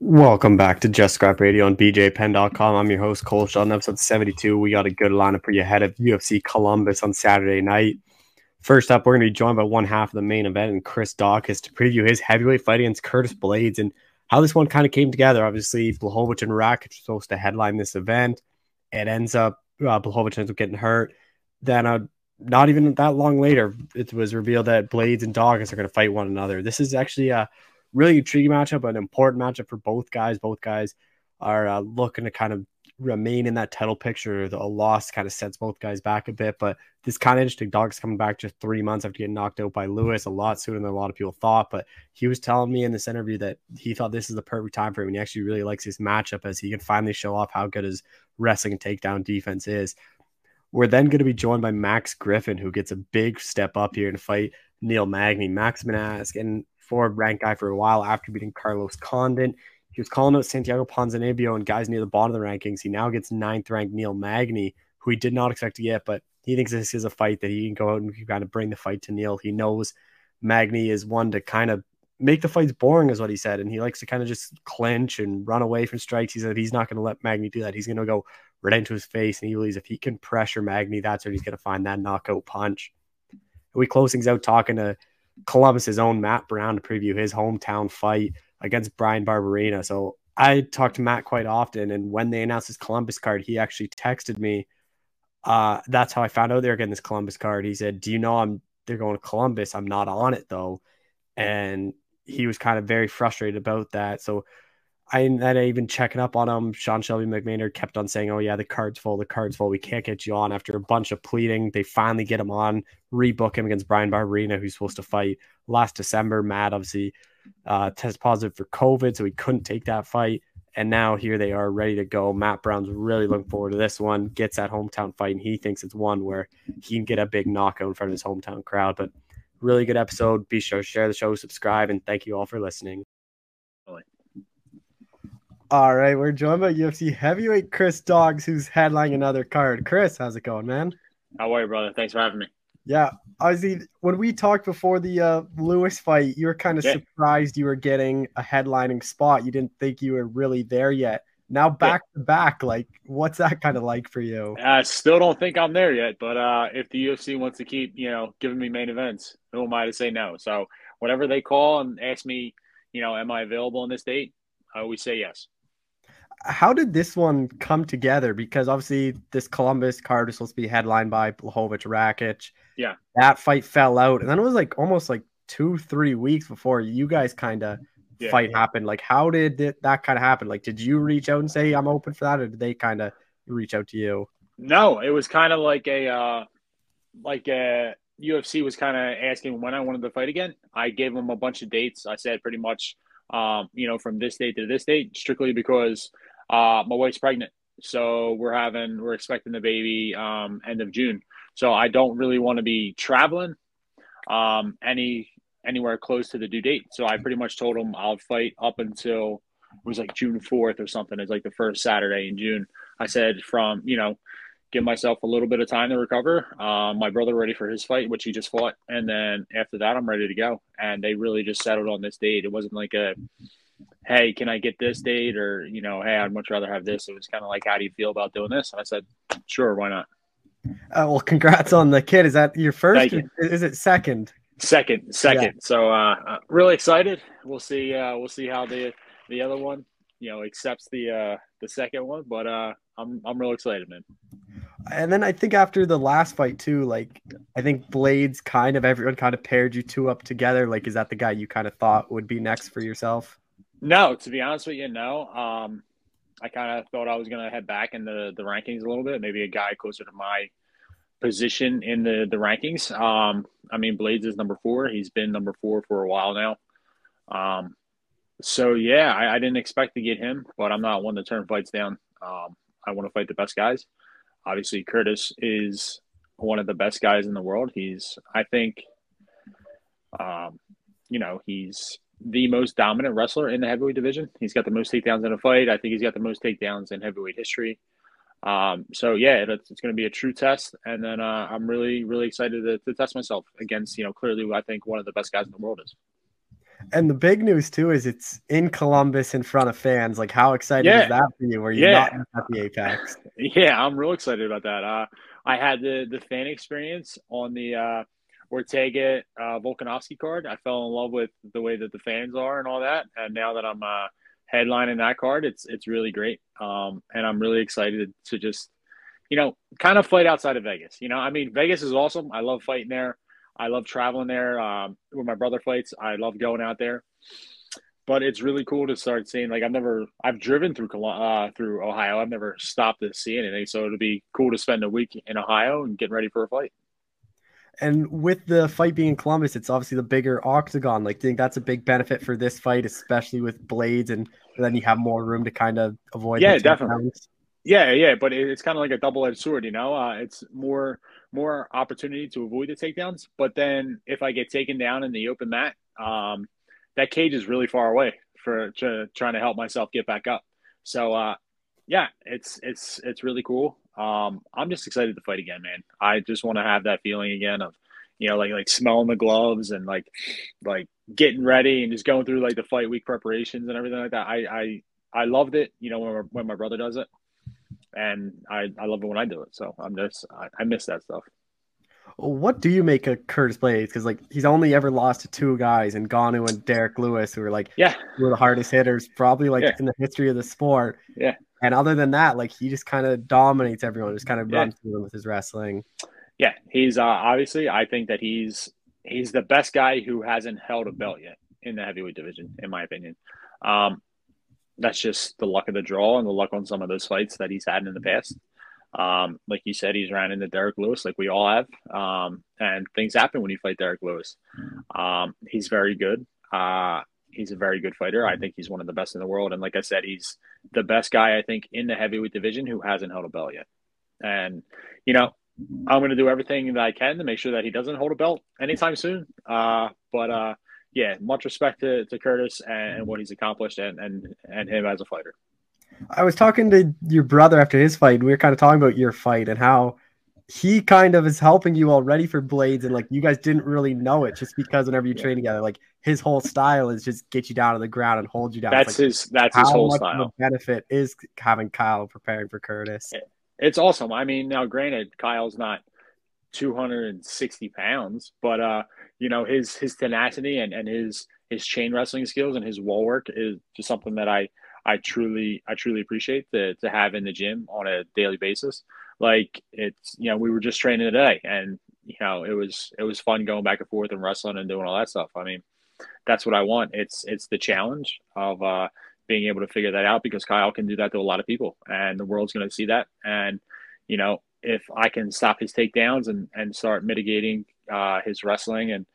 Welcome back to Just Scrap Radio on BJPenn.com. I'm your host, Cole Shelton. Episode 72. We got a good lineup for you ahead of UFC Columbus on Saturday night. First up, we're going to be joined by one half of the main event and Chris Daukaus to preview his heavyweight fight against Curtis Blaydes and how this one kind of came together. Obviously, Blachowicz and Rakic were supposed to headline this event. It ends up, uh, ends up getting hurt. Then, uh, not even that long later, it was revealed that Blaydes and Daukaus are going to fight one another. This is actually a really intriguing matchup, but an important matchup for both guys. Both guys are uh, looking to kind of remain in that title picture. The, a loss kind of sets both guys back a bit, but this kind of interesting. Dog's coming back just three months after getting knocked out by Lewis, a lot sooner than a lot of people thought. But he was telling me in this interview that he thought this is the perfect time for him. And he actually really likes his matchup as he can finally show off how good his wrestling and takedown defense is. We're then going to be joined by Max Griffin, who gets a big step up here to fight Neil Magny. Max been asking for ranked guy for a while after beating Carlos Condit. He was calling out Santiago Ponzinibbio and guys near the bottom of the rankings. He now gets ninth ranked Neil Magny, who he did not expect to get, but he thinks this is a fight that he can go out and kind of bring the fight to Neil. He knows Magny is one to kind of make the fights boring, is what he said, and he likes to kind of just clinch and run away from strikes. He said he's not going to let Magny do that. He's going to go right into his face, and he believes if he can pressure Magny, that's where he's going to find that knockout punch. And we close things out talking to Columbus's own Matt Brown to preview his hometown fight against Bryan Barberena. So I talk to Matt quite often, and when they announced his Columbus card, he actually texted me. Uh, that's how I found out they were getting this Columbus card. He said, "Do you know I'm they're going to Columbus? I'm not on it though," and he was kind of very frustrated about that. So I ended even checking up on him. Sean Shelby McMahon kept on saying, "Oh yeah, the card's full, the card's full. We can't get you on." After a bunch of pleading, they finally get him on, rebook him against Bryan Barberena, who's supposed to fight last December. Matt obviously uh, tested positive for COVID, so he couldn't take that fight. And now here they are, ready to go. Matt Brown's really looking forward to this one. Gets that hometown fight, and he thinks it's one where he can get a big knockout in front of his hometown crowd. But really good episode. Be sure to share the show, subscribe, and thank you all for listening. All right, we're joined by UFC heavyweight Chris Daukaus, who's headlining another card. Chris, how's it going, man? How are you, brother? Thanks for having me. Yeah, Ozzy, when we talked before the uh, Lewis fight, you were kind of yeah. surprised you were getting a headlining spot. You didn't think you were really there yet. Now back yeah. to back, like what's that kind of like for you? I still don't think I'm there yet, but uh, if the UFC wants to keep, you know, giving me main events, who am I to say no? So whatever they call and ask me, you know, am I available on this date? I always say yes how did this one come together? Because obviously this Columbus card was supposed to be headlined by Blachowicz Rakic. Yeah. That fight fell out. And then it was like almost like two, three weeks before you guys kind of yeah. fight happened. Like how did it, that kind of happen? Like did you reach out and say I'm open for that or did they kind of reach out to you? No, it was kind of like a uh like a UFC was kind of asking when I wanted to fight again. I gave them a bunch of dates. I said pretty much um, you know, from this date to this date, strictly because uh, my wife's pregnant, so we're having we're expecting the baby um, end of June. So I don't really want to be traveling um, any anywhere close to the due date. So I pretty much told him I'll fight up until it was like June fourth or something. It's like the first Saturday in June. I said from you know give myself a little bit of time to recover. Um, my brother ready for his fight, which he just fought, and then after that, I'm ready to go. And they really just settled on this date. It wasn't like a hey, can I get this date? Or, you know, hey, I'd much rather have this. It was kind of like, how do you feel about doing this? And I said, sure, why not? Uh, well, congrats on the kid. Is that your first? You. Is it second? Second, second. Yeah. So, uh, uh, really excited. We'll see. Uh, we'll see how the the other one, you know, accepts the uh, the second one. But uh, I'm I'm real excited, man. And then I think after the last fight too, like I think Blaydes kind of everyone kind of paired you two up together. Like, is that the guy you kind of thought would be next for yourself? No, to be honest with you, no. Um, I kind of thought I was going to head back in the, the rankings a little bit, maybe a guy closer to my position in the, the rankings. Um, I mean, Blaydes is number four. He's been number four for a while now. Um, so, yeah, I, I, didn't expect to get him, but I'm not one to turn fights down. Um, I want to fight the best guys. Obviously, Curtis is one of the best guys in the world. He's, I think, um, you know, he's the most dominant wrestler in the heavyweight division. He's got the most takedowns in a fight. I think he's got the most takedowns in heavyweight history. Um, so yeah, it's, it's going to be a true test, and then uh, I'm really, really excited to, to, test myself against, you know, clearly I think one of the best guys in the world is. And the big news too is it's in Columbus in front of fans. Like, how excited Yeah. is that for you? Where you're Yeah. not at the Apex? Yeah, I'm real excited about that. Uh, I had the the fan experience on the uh, Ortega uh, Volkanovski card. I fell in love with the way that the fans are and all that. And now that I'm uh, headlining that card, it's it's really great. Um, and I'm really excited to just, you know, kind of fight outside of Vegas. You know, I mean, Vegas is awesome. I love fighting there. I love traveling there. Um, where my brother fights, I love going out there. But it's really cool to start seeing. Like I've never, I've driven through uh, through Ohio. I've never stopped to see anything. So it'll be cool to spend a week in Ohio and get ready for a fight. And with the fight being in Columbus, it's obviously the bigger octagon. Like, do you think that's a big benefit for this fight, especially with Blaydes, and then you have more room to kind of avoid. Yeah, definitely. Yeah, yeah, but it's kind of like a double-edged sword, you know. Uh, it's more more opportunity to avoid the takedowns, but then if I get taken down in the open mat, um, that cage is really far away for to, trying to help myself get back up. So, uh, yeah, it's it's it's really cool. Um, I'm just excited to fight again, man. I just want to have that feeling again of, you know, like like smelling the gloves and like like getting ready and just going through like the fight week preparations and everything like that. I I I loved it, you know, when when my brother does it and I, I love it when I do it. So I'm just I, I miss that stuff. What do you make of Curtis Blaydes? Because like he's only ever lost to two guys, and Ngannou and Derrick Lewis, who are like Yeah, two of the hardest hitters probably like Yeah. in the history of the sport. Yeah. And other than that, like he just kind of dominates everyone, just kind of Yeah. runs through them with his wrestling. yeah. He's uh, obviously I think that he's he's the best guy who hasn't held a belt yet in the heavyweight division, in my opinion. Um, that's just the luck of the draw and the luck on some of those fights that he's had in the past. Um, like you said, he's ran into Derrick Lewis, like we all have. Um, and things happen when you fight Derrick Lewis. Um, he's very good. Uh, he's a very good fighter. I think he's one of the best in the world. And like I said, he's the best guy I think in the heavyweight division who hasn't held a belt yet. And you know, I'm going to do everything that I can to make sure that he doesn't hold a belt anytime soon. Uh, but uh, yeah, much respect to, to Curtis and, and what he's accomplished and, and and him as a fighter. I was talking to your brother after his fight. And we were kind of talking about your fight and how he kind of is helping you already for Blaydes, and like you guys didn't really know it just because whenever you Yeah. train together, like his whole style is just get you down to the ground and hold you down. That's like, his that's his whole style. benefit is having Kyle preparing for Curtis. It's awesome. I mean, now granted, Kyle's not 260 pounds, but uh, you know, his his tenacity and, and his his chain wrestling skills and his wall work is just something that I I truly I truly appreciate to to have in the gym on a daily basis. Like it's you know, we were just training today and you know, it was it was fun going back and forth and wrestling and doing all that stuff. I mean, that's what I want. It's it's the challenge of uh being able to figure that out because Kyle can do that to a lot of people and the world's going to see that. And, you know, if I can stop his takedowns and, and start mitigating uh, his wrestling and,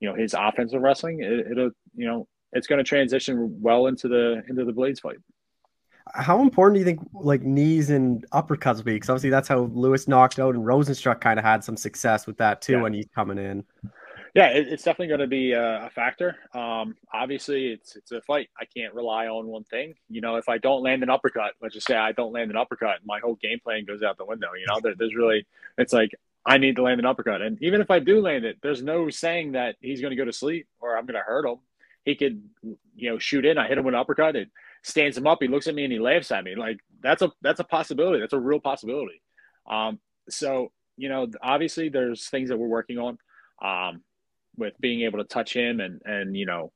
you know, his offensive wrestling, it, it'll, you know, it's going to transition well into the, into the Blaydes fight. How important do you think like knees and uppercuts be? Because obviously that's how Lewis knocked out and Rozenstruik kind of had some success with that too Yeah. when he's coming in. Yeah, it, it's definitely going to be a, a factor. Um, obviously, it's it's a fight. I can't rely on one thing. You know, if I don't land an uppercut, let's just say I don't land an uppercut, my whole game plan goes out the window. You know, there, there's really, it's like I need to land an uppercut, and even if I do land it, there's no saying that he's going to go to sleep or I'm going to hurt him. He could, you know, shoot in. I hit him with an uppercut. It stands him up. He looks at me and he laughs at me. Like that's a that's a possibility. That's a real possibility. Um, so you know, obviously, there's things that we're working on. Um, with being able to touch him and and you know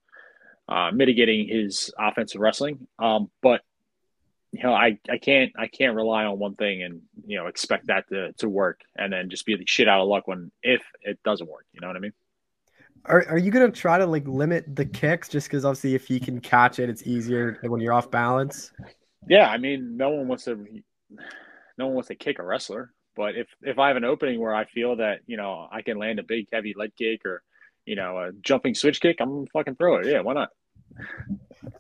uh, mitigating his offensive wrestling. Um, but you know, I, I can't I can't rely on one thing and you know expect that to, to work and then just be the shit out of luck when if it doesn't work. You know what I mean? Are, are you gonna try to like limit the kicks just because obviously if he can catch it, it's easier when you're off balance? Yeah, I mean, no one wants to no one wants to kick a wrestler, but if if I have an opening where I feel that you know I can land a big heavy leg kick or you know a jumping switch kick, I'm gonna fucking throw it. Yeah, why not?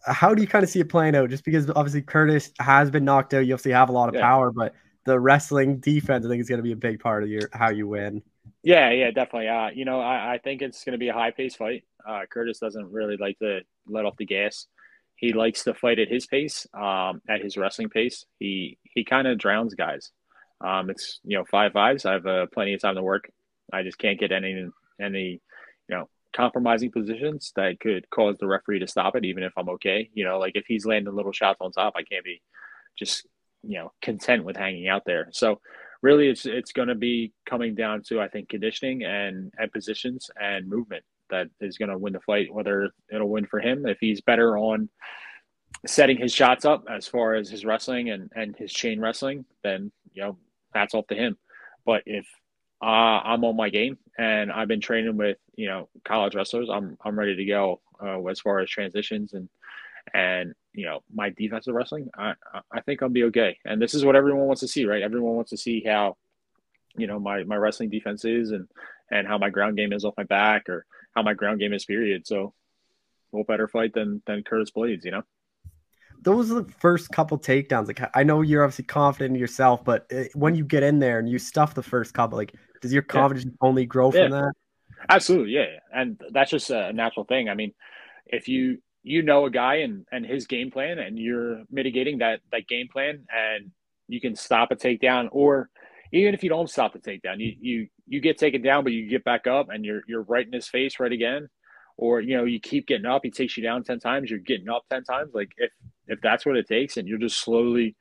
How do you kind of see it playing out? Just because obviously Curtis has been knocked out, you obviously have a lot of Yeah. power, but the wrestling defense I think is gonna be a big part of your how you win. Yeah, yeah, definitely. Uh, you know, I, I think it's going to be a high pace fight. Uh, Curtis doesn't really like to let off the gas. He likes to fight at his pace, um, at his wrestling pace. He he kind of drowns guys. Um, it's you know five fives. I have uh, plenty of time to work. I just can't get any any you know compromising positions that could cause the referee to stop it, even if I'm okay. You know, like if he's landing little shots on top, I can't be just you know content with hanging out there. So really, it's it's going to be coming down to I think conditioning and and positions and movement that is going to win the fight. Whether it'll win for him if he's better on setting his shots up as far as his wrestling and and his chain wrestling, then you know that's up to him. But if uh, I'm on my game and I've been training with you know college wrestlers, I'm I'm ready to go uh, as far as transitions and and you know my defensive wrestling. I I think I'll be okay. And this is what everyone wants to see, right? Everyone wants to see how you know my my wrestling defense is and and how my ground game is off my back or how my ground game is period. So, what better fight than than Curtis Blaydes? you know? those are the first couple takedowns. Like I know you're obviously confident in yourself, but uh, when you get in there and you stuff the first couple, like does your confidence yeah. only grow yeah. from that? Absolutely, yeah, and that's just a natural thing. I mean, if you you know a guy and and his game plan, and you're mitigating that that game plan, and you can stop a takedown, or even if you don't stop the takedown, you you you get taken down, but you get back up, and you're you're right in his face right again. Or you know you keep getting up he takes you down 10 times you're getting up 10 times. Like if if that's what it takes and you're just slowly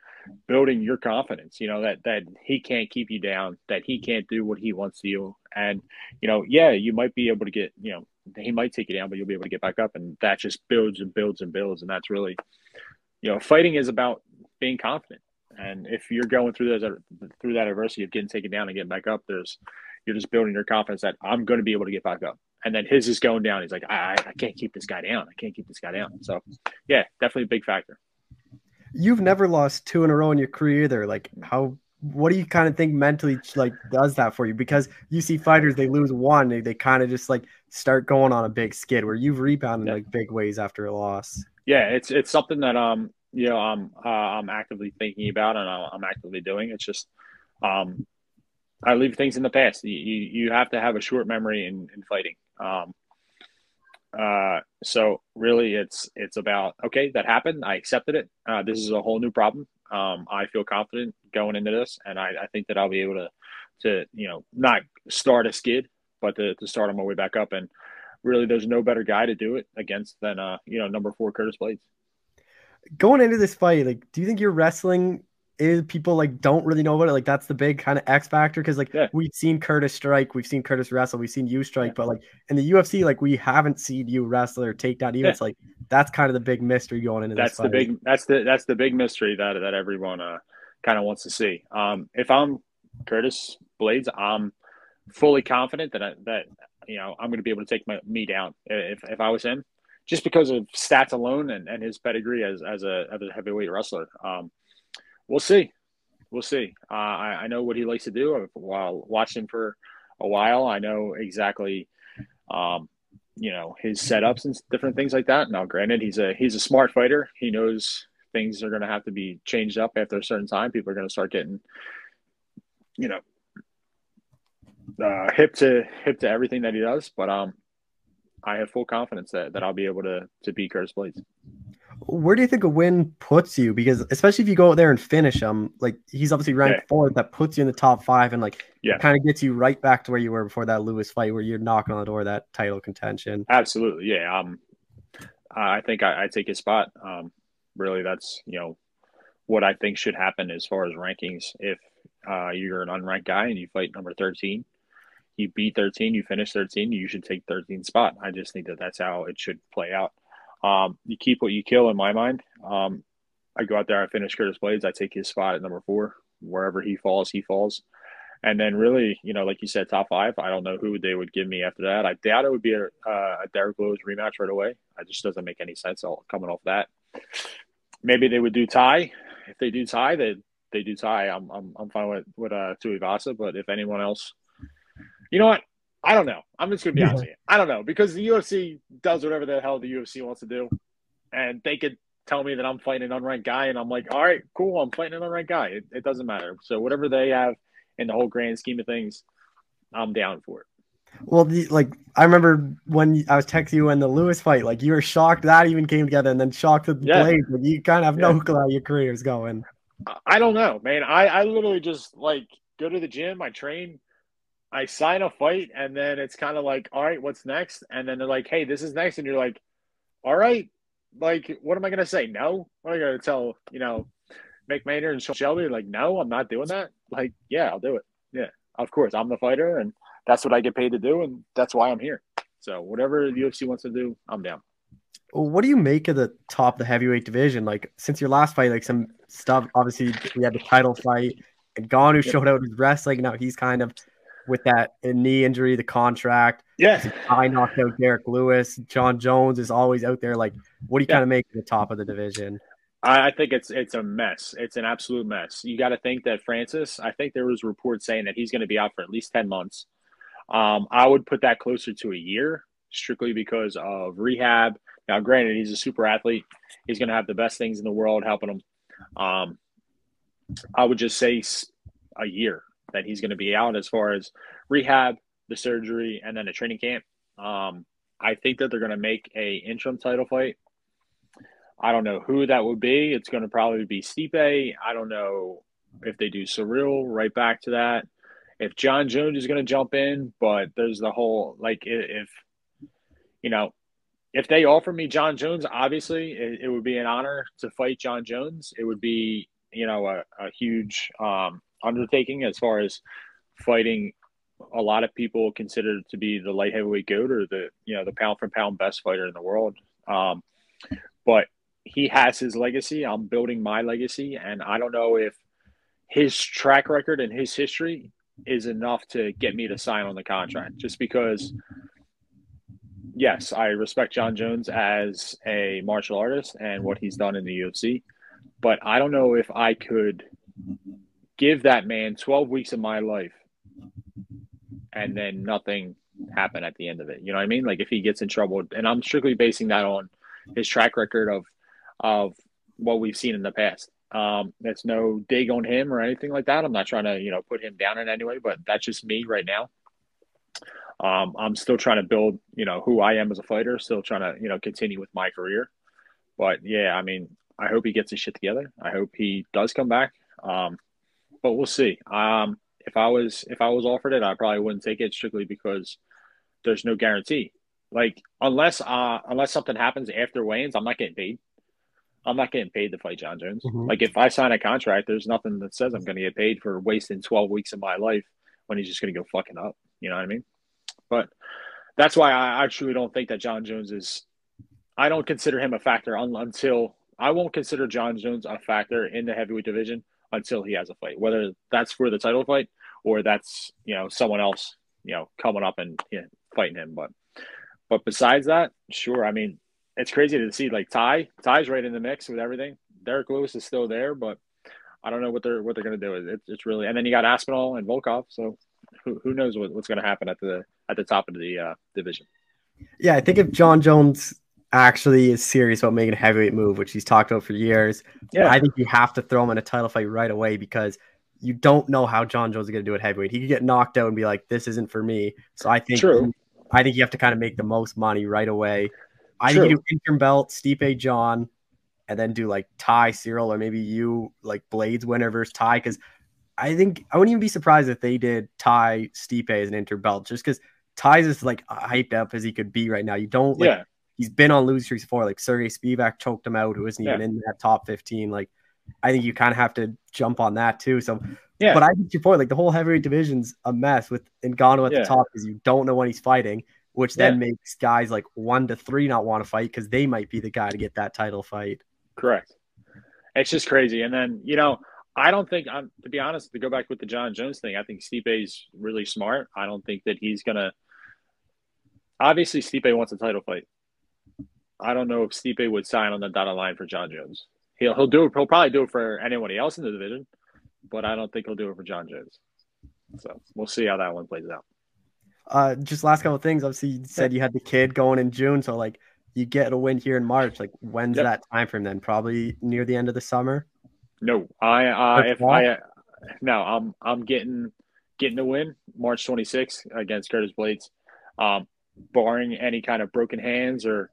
building your confidence you know that that he can't keep you down that he can't do what he wants to you and you know yeah you might be able to get you know he might take you down but you'll be able to get back up and that just builds and builds and builds and that's really you know fighting is about being confident and if you're going through those through that adversity of getting taken down and getting back up there's you're just building your confidence that i'm going to be able to get back up and then his is going down. He's like, I, I can't keep this guy down. I can't keep this guy down. So, yeah, definitely a big factor. You've never lost two in a row in your career either. Like, how? What do you kind of think mentally like does that for you? Because you see fighters, they lose one, they, they kind of just like start going on a big skid where you've rebounded yeah. like big ways after a loss. Yeah, it's it's something that um you know I'm uh, I'm actively thinking about and I'm actively doing. It's just um I leave things in the past. You, you, you have to have a short memory in, in fighting. Um, uh, so really, it's it's about okay, that happened. I accepted it. Uh, this is a whole new problem. Um, I feel confident going into this, and I, I think that I'll be able to to you know not start a skid, but to, to start on my way back up. And really, there's no better guy to do it against than uh you know number four Curtis Blaydes. Going into this fight, like, do you think your wrestling is people like don't really know about it. Like that's the big kind of X factor because like yeah. we've seen Curtis strike, we've seen Curtis wrestle, we've seen you strike, yeah. but like in the UFC, like we haven't seen you wrestle or take down. Even yeah. it's like that's kind of the big mystery going into that's the big that's the that's the big mystery that that everyone uh kind of wants to see. Um, if I'm Curtis Blaydes, I'm fully confident that I, that you know I'm going to be able to take my, me down if if I was him, just because of stats alone and, and his pedigree as as a as a heavyweight wrestler. Um, we'll see. We'll see. Uh, I, I, know what he likes to do. I've while watching for a while, I know exactly, um, you know, his setups and different things like that. Now, granted, he's a he's a smart fighter. He knows things are going to have to be changed up after a certain time. People are going to start getting, you know, uh, hip to hip to everything that he does. But um, I have full confidence that that I'll be able to to beat Curtis Blaydes where do you think a win puts you? Because especially if you go out there and finish him, like he's obviously ranked yeah. fourth, that puts you in the top five and like yeah. kind of gets you right back to where you were before that Lewis fight, where you're knocking on the door of that title contention. Absolutely, yeah. Um, I think I, I take his spot. Um, really, that's you know what I think should happen as far as rankings. If uh, you're an unranked guy and you fight number thirteen, you beat thirteen, you finish thirteen, you should take 13 spot. I just think that that's how it should play out. Um, you keep what you kill in my mind. Um, I go out there, I finish Curtis Blaydes, I take his spot at number four. Wherever he falls, he falls. And then really, you know, like you said, top five. I don't know who they would give me after that. I doubt it would be a, uh, a Derrick Lewis rematch right away. It just doesn't make any sense all, coming off that. Maybe they would do Tai. If they do Tai, they they do Tai. I'm I'm, I'm fine with with uh, Tuivasa. But if anyone else, you know what? I don't know. I'm just gonna be honest with you. I don't know because the UFC does whatever the hell the UFC wants to do, and they could tell me that I'm fighting an unranked guy, and I'm like, all right, cool, I'm fighting an unranked guy. It, it doesn't matter. So whatever they have in the whole grand scheme of things, I'm down for it. Well, the, like I remember when I was texting you in the Lewis fight, like you were shocked that even came together, and then shocked with the yeah. Blade. Like you kind of have yeah. no clue how your career is going. I don't know, man. I I literally just like go to the gym, I train, I sign a fight, and then it's kind of like, all right, what's next? And then they're like, hey, this is next, and you're like, all right, like, what am I gonna say? No, what am I gonna tell? You know, McMahon and Shelby, like, no, I'm not doing that. Like, yeah, I'll do it. Yeah, of course, I'm the fighter, and that's what I get paid to do, and that's why I'm here. So whatever the UFC wants to do, I'm down. What do you make of the top of the heavyweight division? Like since your last fight, like some stuff. Obviously, we had the title fight, and Ngannou showed out his wrestling. Now he's kind of with that knee injury, the contract. Yes. I knocked out Derrick Lewis. John Jones is always out there. Like, what do you yeah. kind of make the top of the division? I think it's it's a mess. It's an absolute mess. You got to think that Francis. I think there was reports saying that he's going to be out for at least ten months. Um, I would put that closer to a year, strictly because of rehab. Now, granted, he's a super athlete. He's going to have the best things in the world helping him. Um, I would just say a year that he's going to be out as far as rehab, the surgery, and then a training camp. Um, I think that they're going to make a interim title fight. I don't know who that would be. It's going to probably be Stipe. I don't know if they do Cyril Right back to that. If John Jones is going to jump in, but there's the whole like if you know if they offer me John Jones, obviously it, it would be an honor to fight John Jones. It would be you know a, a huge um, undertaking as far as fighting a lot of people consider to be the light heavyweight goat or the you know the pound for pound best fighter in the world. Um, but he has his legacy. I'm building my legacy, and I don't know if his track record and his history is enough to get me to sign on the contract. Just because, yes, I respect John Jones as a martial artist and what he's done in the UFC, but I don't know if I could give that man 12 weeks of my life and then nothing happen at the end of it. You know what I mean? Like if he gets in trouble, and I'm strictly basing that on his track record of of what we've seen in the past. Um, that's no dig on him or anything like that. I'm not trying to you know put him down in any way, but that's just me right now. Um, I'm still trying to build you know who I am as a fighter. Still trying to you know continue with my career. But yeah, I mean, I hope he gets his shit together. I hope he does come back. Um, but we'll see. Um, if I was if I was offered it, I probably wouldn't take it strictly because there's no guarantee. Like unless uh unless something happens after weigh-ins, I'm not getting paid. I'm not getting paid to fight John Jones. Mm-hmm. Like if I sign a contract, there's nothing that says I'm going to get paid for wasting 12 weeks of my life when he's just going to go fucking up. You know what I mean? But that's why I, I truly don't think that John Jones is. I don't consider him a factor un, until I won't consider John Jones a factor in the heavyweight division until he has a fight, whether that's for the title fight or that's you know someone else you know coming up and you know, fighting him. But but besides that, sure. I mean, it's crazy to see like Tai. Tai's right in the mix with everything. Derrick Lewis is still there, but I don't know what they're what they're going to do. It's, it's really and then you got Aspinall and Volkov. So who, who knows what, what's going to happen at the at the top of the uh, division. Yeah, I think if John Jones actually is serious about making a heavyweight move, which he's talked about for years, yeah. I think you have to throw him in a title fight right away because you don't know how John Jones is going to do at heavyweight. He could get knocked out and be like, "This isn't for me." So I think, True. I think you have to kind of make the most money right away. I True. think you do interim belt, Stipe, John, and then do like Tai, Cyril or maybe you like Blaydes winner versus Tai. Because I think I wouldn't even be surprised if they did Tai Stipe as an interim belt, just because Tai's is like hyped up as he could be right now. You don't like. Yeah he's been on losing streaks before. Like Serghei Spivac choked him out, who isn't yeah. even in that top 15. Like, I think you kind of have to jump on that too. So, yeah. But I think your point, like the whole heavyweight division's a mess with Ngannou at yeah. the top because you don't know when he's fighting, which then yeah. makes guys like one to three not want to fight because they might be the guy to get that title fight. Correct. It's just crazy. And then, you know, I don't think I'm to be honest, to go back with the John Jones thing, I think Stipe's really smart. I don't think that he's gonna obviously Stipe wants a title fight. I don't know if Stipe would sign on the dotted line for John Jones. He'll he'll do it. He'll probably do it for anybody else in the division, but I don't think he'll do it for John Jones. So we'll see how that one plays out. Uh, just last couple of things. Obviously, you said you had the kid going in June, so like you get a win here in March. Like when's yep. that time frame then? Probably near the end of the summer. No, I uh, if I uh, no, I'm I'm getting getting a win March 26th against Curtis Blaydes. Um, barring any kind of broken hands or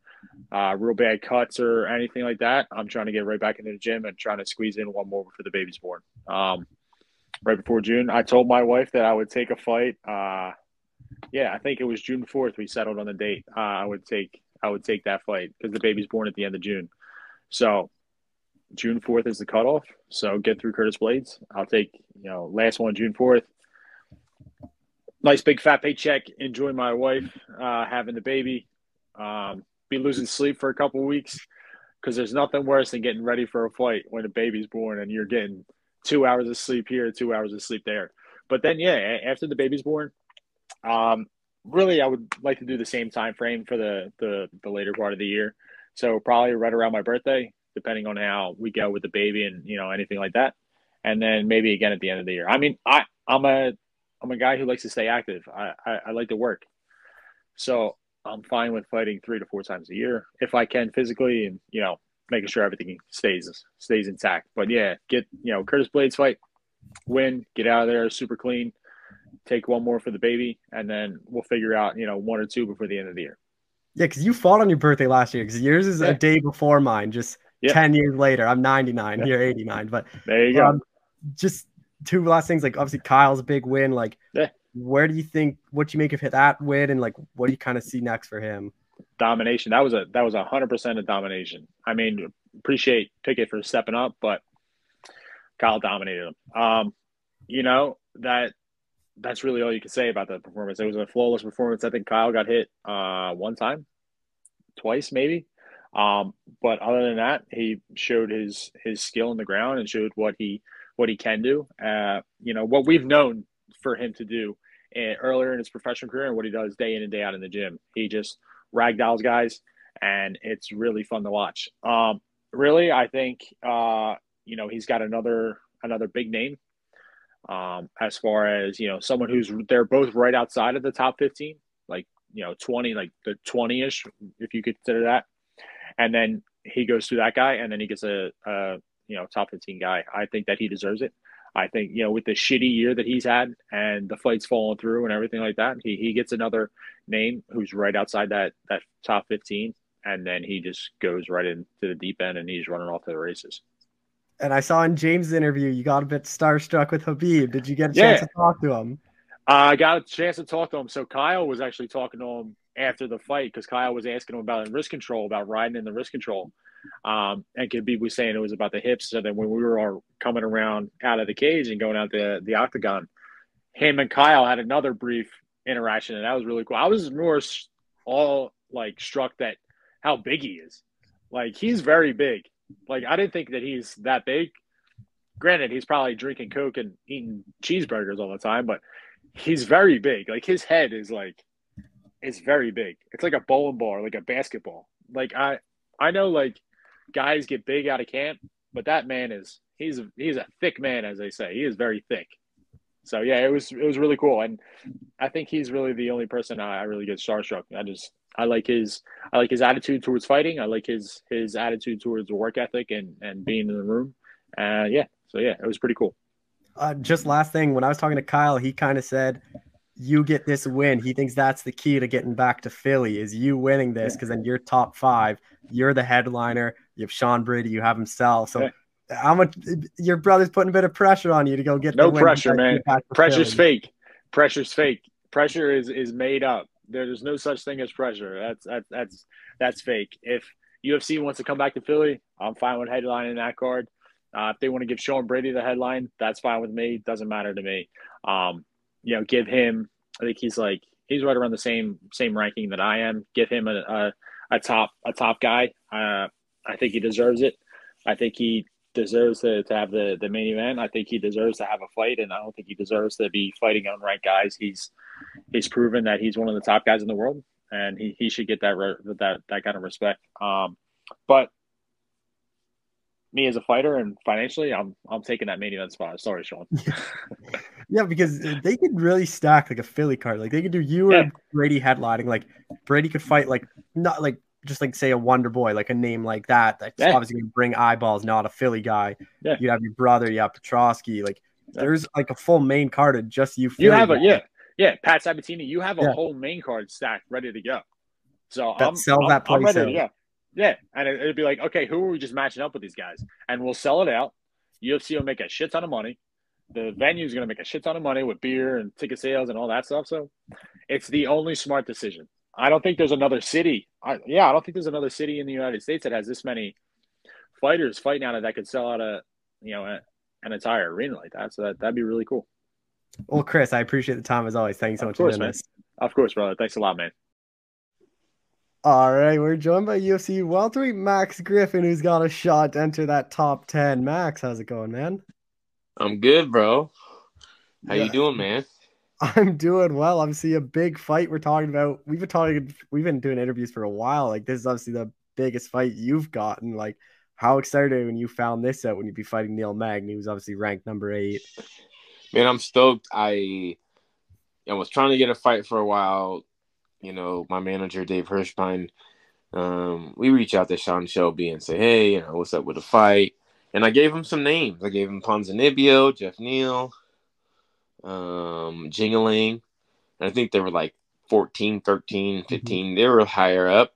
uh, real bad cuts or anything like that, I'm trying to get right back into the gym and trying to squeeze in one more before the baby's born. Um, right before June. I told my wife that I would take a fight. Uh, yeah, I think it was June fourth. We settled on the date. Uh, I would take I would take that fight because the baby's born at the end of June. So June fourth is the cutoff. So get through Curtis Blaydes. I'll take you know last one June fourth. Nice big fat paycheck. Enjoy my wife uh, having the baby. Um, be losing sleep for a couple weeks because there's nothing worse than getting ready for a fight when a baby's born and you're getting two hours of sleep here, two hours of sleep there. But then, yeah, after the baby's born, um, really, I would like to do the same time frame for the, the the later part of the year. So probably right around my birthday, depending on how we go with the baby and you know anything like that, and then maybe again at the end of the year. I mean, I I'm a I'm a guy who likes to stay active. I, I, I like to work, so I'm fine with fighting three to four times a year if I can physically and you know making sure everything stays stays intact. But yeah, get you know Curtis Blaydes fight, win, get out of there super clean, take one more for the baby, and then we'll figure out you know one or two before the end of the year. Yeah, because you fought on your birthday last year. Because yours is yeah. a day before mine. Just yeah. ten years later, I'm 99. Yeah. You're 89. But there you um, go. Just two last things. Like obviously Kyle's big win. Like yeah. Where do you think what do you make of that win, and like what do you kind of see next for him? domination. That was a that was a hundred percent of domination. I mean, appreciate Pickett for stepping up, but Kyle dominated him. Um, you know that that's really all you can say about the performance. It was a flawless performance. I think Kyle got hit uh, one time, twice maybe. Um, but other than that, he showed his his skill in the ground and showed what he what he can do. Uh, you know what we've known for him to do and earlier in his professional career and what he does day in and day out in the gym. He just ragdolls guys, and it's really fun to watch. Um, really, I think uh, you know he's got another another big name um, as far as you know someone who's they're both right outside of the top 15 like you know 20 like the 20ish if you consider that and then he goes through that guy and then he gets a, a you know top 15 guy i think that he deserves it I think you know with the shitty year that he's had and the fights falling through and everything like that, he he gets another name who's right outside that that top fifteen, and then he just goes right into the deep end and he's running off to the races. And I saw in James' interview you got a bit starstruck with Khabib. Did you get a chance yeah. to talk to him? I got a chance to talk to him. So Kyle was actually talking to him after the fight because Kyle was asking him about risk control, about riding in the risk control. Um, and Khabib was saying it was about the hips. So then when we were all coming around out of the cage and going out the the octagon, him and Kyle had another brief interaction, and that was really cool. I was more all like struck that how big he is. Like he's very big. Like I didn't think that he's that big. Granted, he's probably drinking coke and eating cheeseburgers all the time, but he's very big. Like his head is like is very big. It's like a bowling ball, like a basketball. Like I I know like guys get big out of camp, but that man is he's he's a thick man, as they say. He is very thick. So yeah, it was it was really cool, and I think he's really the only person I, I really get starstruck. I just I like his I like his attitude towards fighting. I like his his attitude towards work ethic and and being in the room. Uh, yeah, so yeah, it was pretty cool. Uh, just last thing, when I was talking to Kyle, he kind of said you get this win. He thinks that's the key to getting back to Philly is you winning this because then you're top five. You're the headliner. You have Sean Brady. You have himself. So how much your brother's putting a bit of pressure on you to go get no pressure, man. Pressure's Philly. fake. Pressure's fake. Pressure is is made up. There's no such thing as pressure. That's that's that's that's fake. If UFC wants to come back to Philly, I'm fine with headlining that card. Uh, if they want to give Sean Brady the headline, that's fine with me. Doesn't matter to me. Um, you know, give him. I think he's like he's right around the same same ranking that I am. Give him a a, a top a top guy. Uh, I think he deserves it. I think he deserves to, to have the, the main event. I think he deserves to have a fight, and I don't think he deserves to be fighting unranked guys. He's he's proven that he's one of the top guys in the world, and he, he should get that that that kind of respect. Um, but me as a fighter and financially, I'm I'm taking that main event spot. Sorry, Sean. yeah, because they could really stack like a Philly card. Like they could do you yeah. or Brady headlining. Like Brady could fight like not like just like say a Wonder Boy, like a name like that. That's yeah. obviously gonna bring eyeballs. Not a Philly guy. Yeah. You have your brother. You have Petroski. Like yeah. there's like a full main card of just you. Philly you have a yeah yeah Pat Sabatini. You have a whole main card stacked ready to go. So that I'm, sell I'm, that place. I'm ready to go. Yeah, and it, would be like, okay, who are we just matching up with these guys? And we'll sell it out. UFC will make a shit ton of money. the venue is going to make a shit ton of money with beer and ticket sales and all that stuff. So it's the only smart decision. I don't think there's another city. I, yeah, I don't think there's another city in the United States that has this many fighters fighting out of that could sell out a you know a, an entire arena like that. So that that'd be really cool. Well, Chris, I appreciate the time as always. Thank you so of much course, for man. this. Of course, brother. Thanks a lot, man. All right, we're joined by UFC welterweight Max Griffin, who's got a shot to enter that top ten. Max, how's it going, man? I'm good, bro. How Yeah. you doing, man? I'm doing well. Obviously, a big fight we're talking about. We've been talking. We've been doing interviews for a while. Like this is obviously the biggest fight you've gotten. Like, how excited when you found this out when you'd be fighting Neil Magny, who's obviously ranked number eight. Man, I'm stoked. I I was trying to get a fight for a while. You know, my manager Dave Hirschbein. Um, we reach out to Sean Shelby and say, "Hey, you know, what's up with the fight?" And I gave him some names. I gave him Ponzinibbio, Jeff Neal, um, Jingliang. I think they were like 14, 13, 15. They were higher up.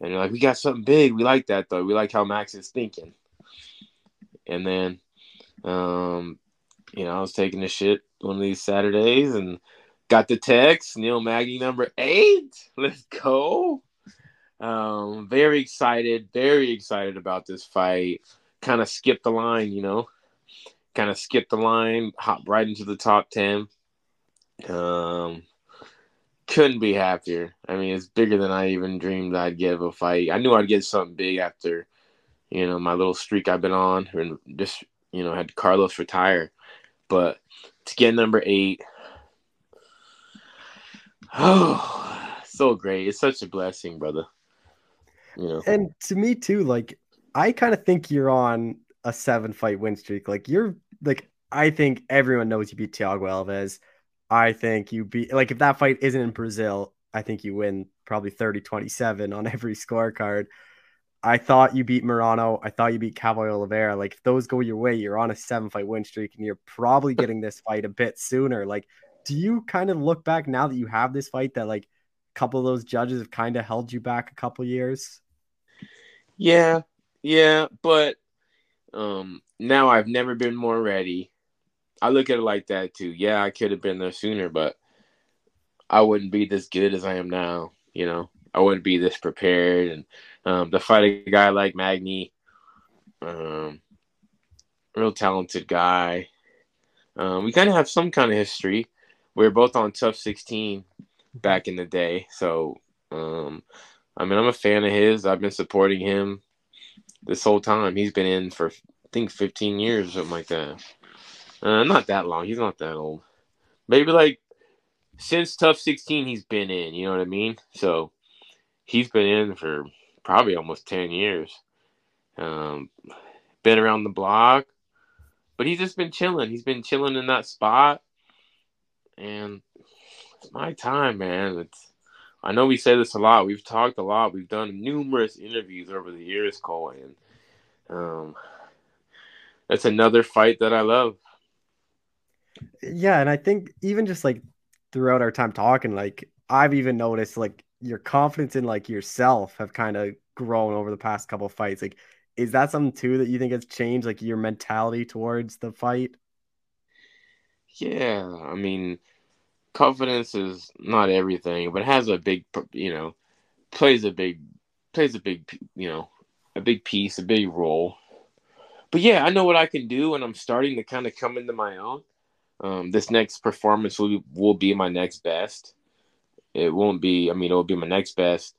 And they're like, we got something big. We like that, though. We like how Max is thinking. And then, um, you know, I was taking a shit one of these Saturdays and got the text Neil Magny number eight. Let's go. Um, very excited, very excited about this fight. Kind of skipped the line, you know, kind of skipped the line, hop right into the top 10. Um, couldn't be happier. I mean, it's bigger than I even dreamed I'd get of a fight. I knew I'd get something big after, you know, my little streak I've been on and just, you know, had Carlos retire. But to get number eight, oh, so great. It's such a blessing, brother. You know, And to me too, like I kind of think you're on a seven fight win streak. Like you're like I think everyone knows you beat Thiago Alves. I think you beat like if that fight isn't in Brazil, I think you win probably 30-27 on every scorecard. I thought you beat Morono. I thought you beat Cowboy Oliveira. Like if those go your way, you're on a seven fight win streak and you're probably getting this fight a bit sooner. Like, do you kind of look back now that you have this fight that like a couple of those judges have kind of held you back a couple years? yeah, yeah, but um, now I've never been more ready. I look at it like that too. Yeah, I could have been there sooner, but I wouldn't be this good as I am now. You know, I wouldn't be this prepared. And um, to fight a guy like Magny, um, real talented guy. Um, we kind of have some kind of history. We were both on TUF 16 back in the day. So, um, I mean, I'm a fan of his. I've been supporting him this whole time. He's been in for, I think, 15 years or something like that. Uh, not that long. He's not that old. Maybe like since TUF 16, he's been in. You know what I mean? So he's been in for probably almost 10 years. Um, been around the block, but he's just been chilling. He's been chilling in that spot, and it's my time, man. It's I know we say this a lot. We've talked a lot. We've done numerous interviews over the years, Cole, and um, that's another fight that I love. Yeah, and I think even just like throughout our time talking, like I've even noticed like your confidence in like yourself have kind of grown over the past couple of fights. Like, is that something too that you think has changed, like your mentality towards the fight? Yeah, I mean, confidence is not everything, but it has a big, you know, plays a big, plays a big, you know, a big piece, a big role. But yeah, I know what I can do, and I'm starting to kind of come into my own. Um, this next performance will will be my next best. It won't be. I mean, it will be my next best,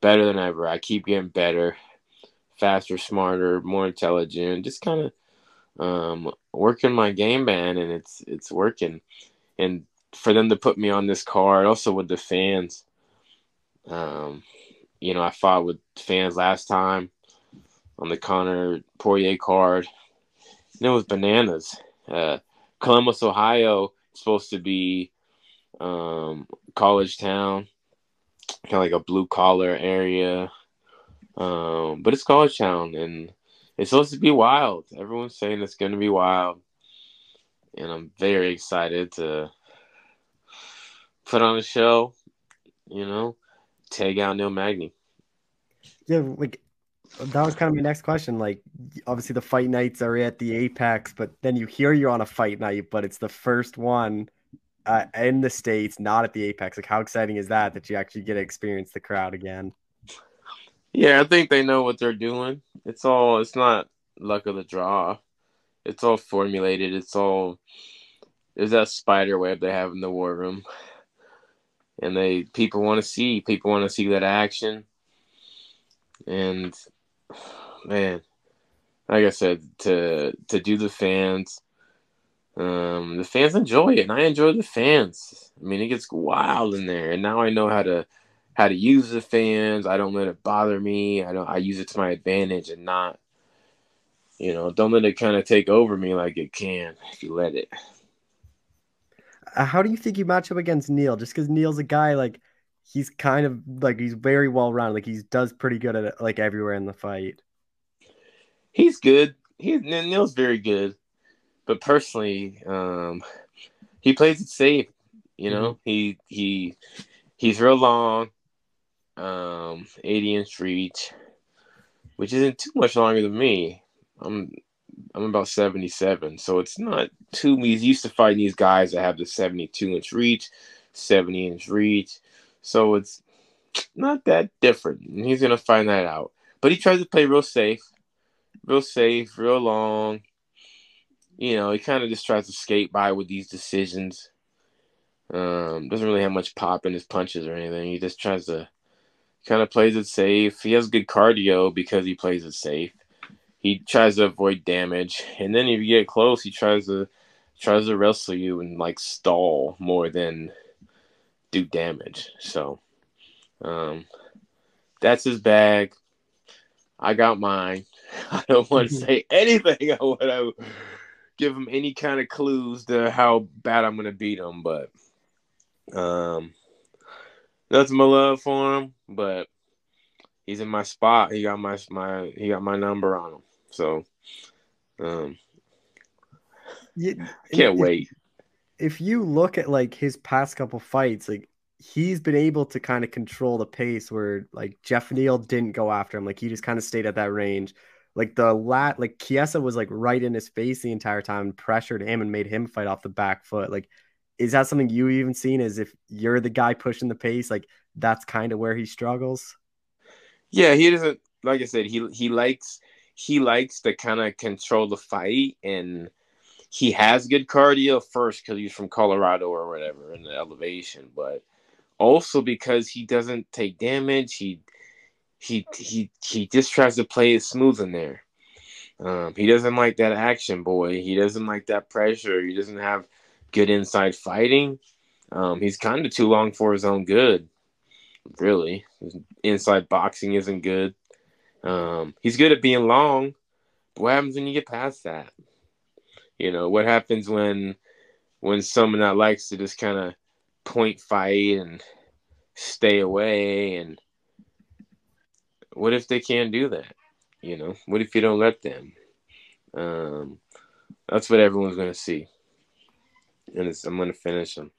better than ever. I keep getting better, faster, smarter, more intelligent. Just kind of um, working my game man, and it's it's working. And for them to put me on this card, also with the fans. Um, you know, I fought with fans last time on the Conor Poirier card. And it was bananas. Uh, Columbus, Ohio, supposed to be um, college town, kind of like a blue collar area. Um, but it's college town, and it's supposed to be wild. Everyone's saying it's going to be wild, and I'm very excited to put on a show. You know, take out Neil Magny. Yeah, like that was kind of my next question. Like, obviously, the fight nights are at the Apex, but then you hear you're on a fight night, but it's the first one uh, in the states, not at the Apex. Like, how exciting is that that you actually get to experience the crowd again? Yeah, I think they know what they're doing. It's all. It's not luck of the draw. It's all formulated. It's all. There's that spider web they have in the war room, and they people want to see. People want to see that action, and man, like I said, to to do the fans, um, the fans enjoy it, and I enjoy the fans. I mean, it gets wild in there, and now I know how to how to use the fans. I don't let it bother me. I don't. I use it to my advantage, and not, you know, don't let it kind of take over me like it can if you let it. Uh, how do you think you match up against Neil? Just because Neil's a guy like he's kind of like he's very well rounded. Like he does pretty good at it, like everywhere in the fight he's good. He Neil's very good, but personally, um, he plays it safe. You know, mm-hmm. he he he's real long, um, eighty inch reach, which isn't too much longer than me. I'm I'm about seventy seven, so it's not too. He's used to fighting these guys that have the seventy two inch reach, seventy inch reach, so it's not that different. And he's gonna find that out. But he tries to play real safe real safe, real long. You know, he kind of just tries to skate by with these decisions. Um, doesn't really have much pop in his punches or anything. He just tries to kind of plays it safe. He has good cardio because he plays it safe. He tries to avoid damage, and then if you get close, he tries to tries to wrestle you and like stall more than do damage. So, um, that's his bag. I got mine. I don't want to say anything. I want to give him any kind of clues to how bad I'm going to beat him. But um, that's my love for him. But he's in my spot. He got my my he got my number on him. So um, yeah, can't if, wait. If you look at like his past couple fights, like he's been able to kind of control the pace where like Geoff Neal didn't go after him. Like he just kind of stayed at that range. Like the lat, like Chiesa was like right in his face the entire time, pressured him and made him fight off the back foot. Like, is that something you even seen? As if you're the guy pushing the pace, like that's kind of where he struggles. Yeah, he doesn't. Like I said, he he likes he likes to kind of control the fight, and he has good cardio first because he's from Colorado or whatever in the elevation, but also because he doesn't take damage. He he he he just tries to play it smooth in there. Um, he doesn't like that action, boy. He doesn't like that pressure. He doesn't have good inside fighting. Um, he's kind of too long for his own good, really. His inside boxing isn't good. Um, he's good at being long. But what happens when you get past that? You know what happens when when someone that likes to just kind of point fight and stay away and what if they can't do that? You know, what if you don't let them? Um, that's what everyone's going to see, and I'm going to finish them.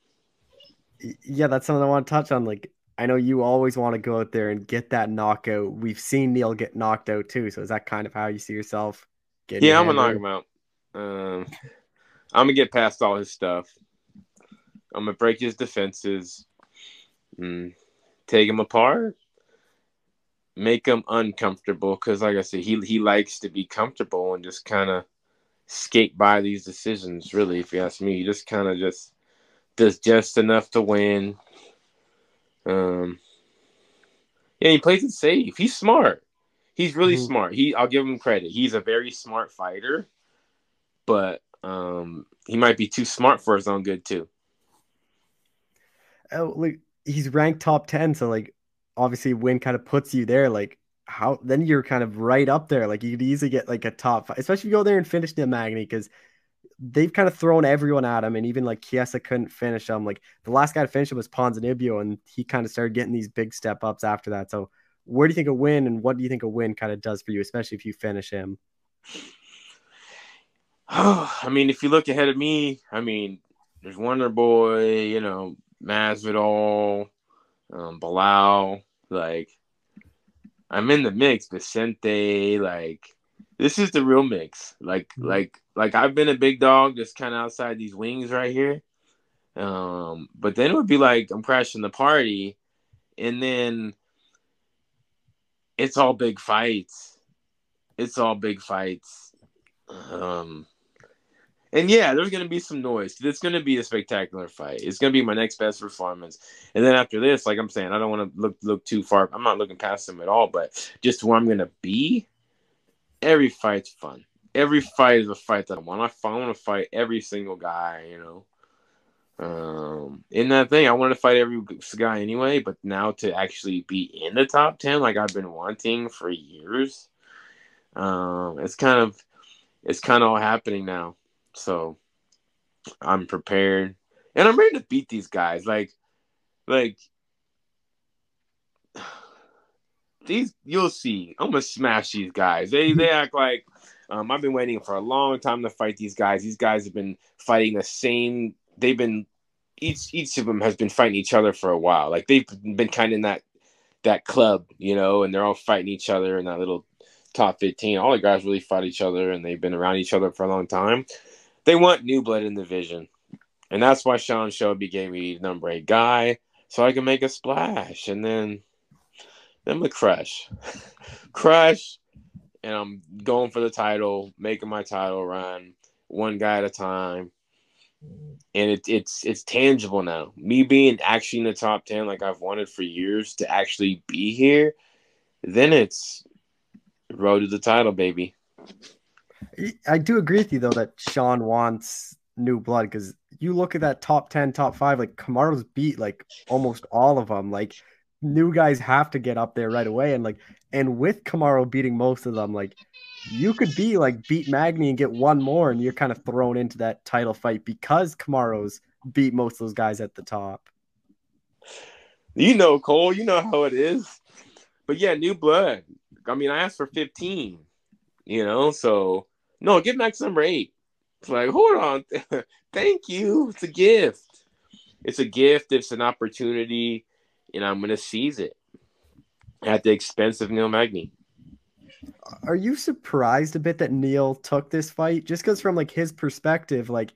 Yeah, that's something I want to touch on. Like, I know you always want to go out there and get that knockout. We've seen Neil get knocked out too, so is that kind of how you see yourself? yeah, I'm gonna knock him out. Um, I'm gonna get past all his stuff. I'm gonna break his defenses, mm, take him apart, make him uncomfortable because, like I said, he he likes to be comfortable and just kind of skate by these decisions. Really, if you ask me, he just kind of just does just enough to win. Um, yeah, he plays it safe. He's smart. He's really mm-hmm. smart. He, I'll give him credit. He's a very smart fighter, but um, he might be too smart for his own good too. Oh, like he's ranked top ten, so like obviously win kind of puts you there. Like how then you're kind of right up there. Like you could easily get like a top five, especially if you go there and finish the Magny because they've kind of thrown everyone at him, and even like Chiesa couldn't finish him. Like the last guy to finish him was Ponzinibbio, and he kind of started getting these big step ups after that. So where do you think a win, and what do you think a win kind of does for you, especially if you finish him? Oh, I mean, if you look ahead of me, I mean, there's Wonder Boy, you know, Masvidal, um, Belal, like I'm in the mix. Vicente, like this is the real mix. Like mm-hmm. like like I've been a big dog just kind of outside these wings right here. Um, but then it would be like I'm crashing the party, and then it's all big fights. It's all big fights. Um, and yeah, there's gonna be some noise. It's gonna be a spectacular fight. It's gonna be my next best performance. And then after this, like I'm saying, I don't want to look look too far. I'm not looking past them at all, but just where I'm gonna be. Every fight's fun. Every fight is a fight that I want. I, want to fight every single guy. You know. Um, in that thing, I wanted to fight every guy anyway, but now to actually be in the top ten, like I've been wanting for years, um, it's kind of, it's kind of all happening now. So I'm prepared and I'm ready to beat these guys. Like, like these, you'll see. I'm gonna smash these guys. They they act like um, I've been waiting for a long time to fight these guys. These guys have been fighting the same. They've been each each of them has been fighting each other for a while. Like they've been kind of in that that club, you know, and they're all fighting each other in that little top 15. All the guys really fight each other and they've been around each other for a long time they want new blood in the division. And that's why Sean Shelby gave me number eight guy, so I can make a splash. And then then we crush. crush. And I'm going for the title, making my title run, one guy at a time. And it, it's it's tangible now. Me being actually in the top ten like I've wanted for years to actually be here, then it's road to the title, baby. I do agree with you though that Sean wants new blood because you look at that top 10, top five, like Kamaru's beat like almost all of them. Like new guys have to get up there right away. And like, and with Kamaru beating most of them, like you could be like beat Magny and get one more, and you're kind of thrown into that title fight because Kamaru's beat most of those guys at the top. You know, Cole, you know how it is. But yeah, new blood. I mean, I asked for 15 you know. So no, give Max number eight. It's like, hold on, thank you. It's a gift. It's a gift. It's an opportunity, and I'm gonna seize it at the expense of Neil Magny. Are you surprised a bit that Neil took this fight? Just because from like his perspective, like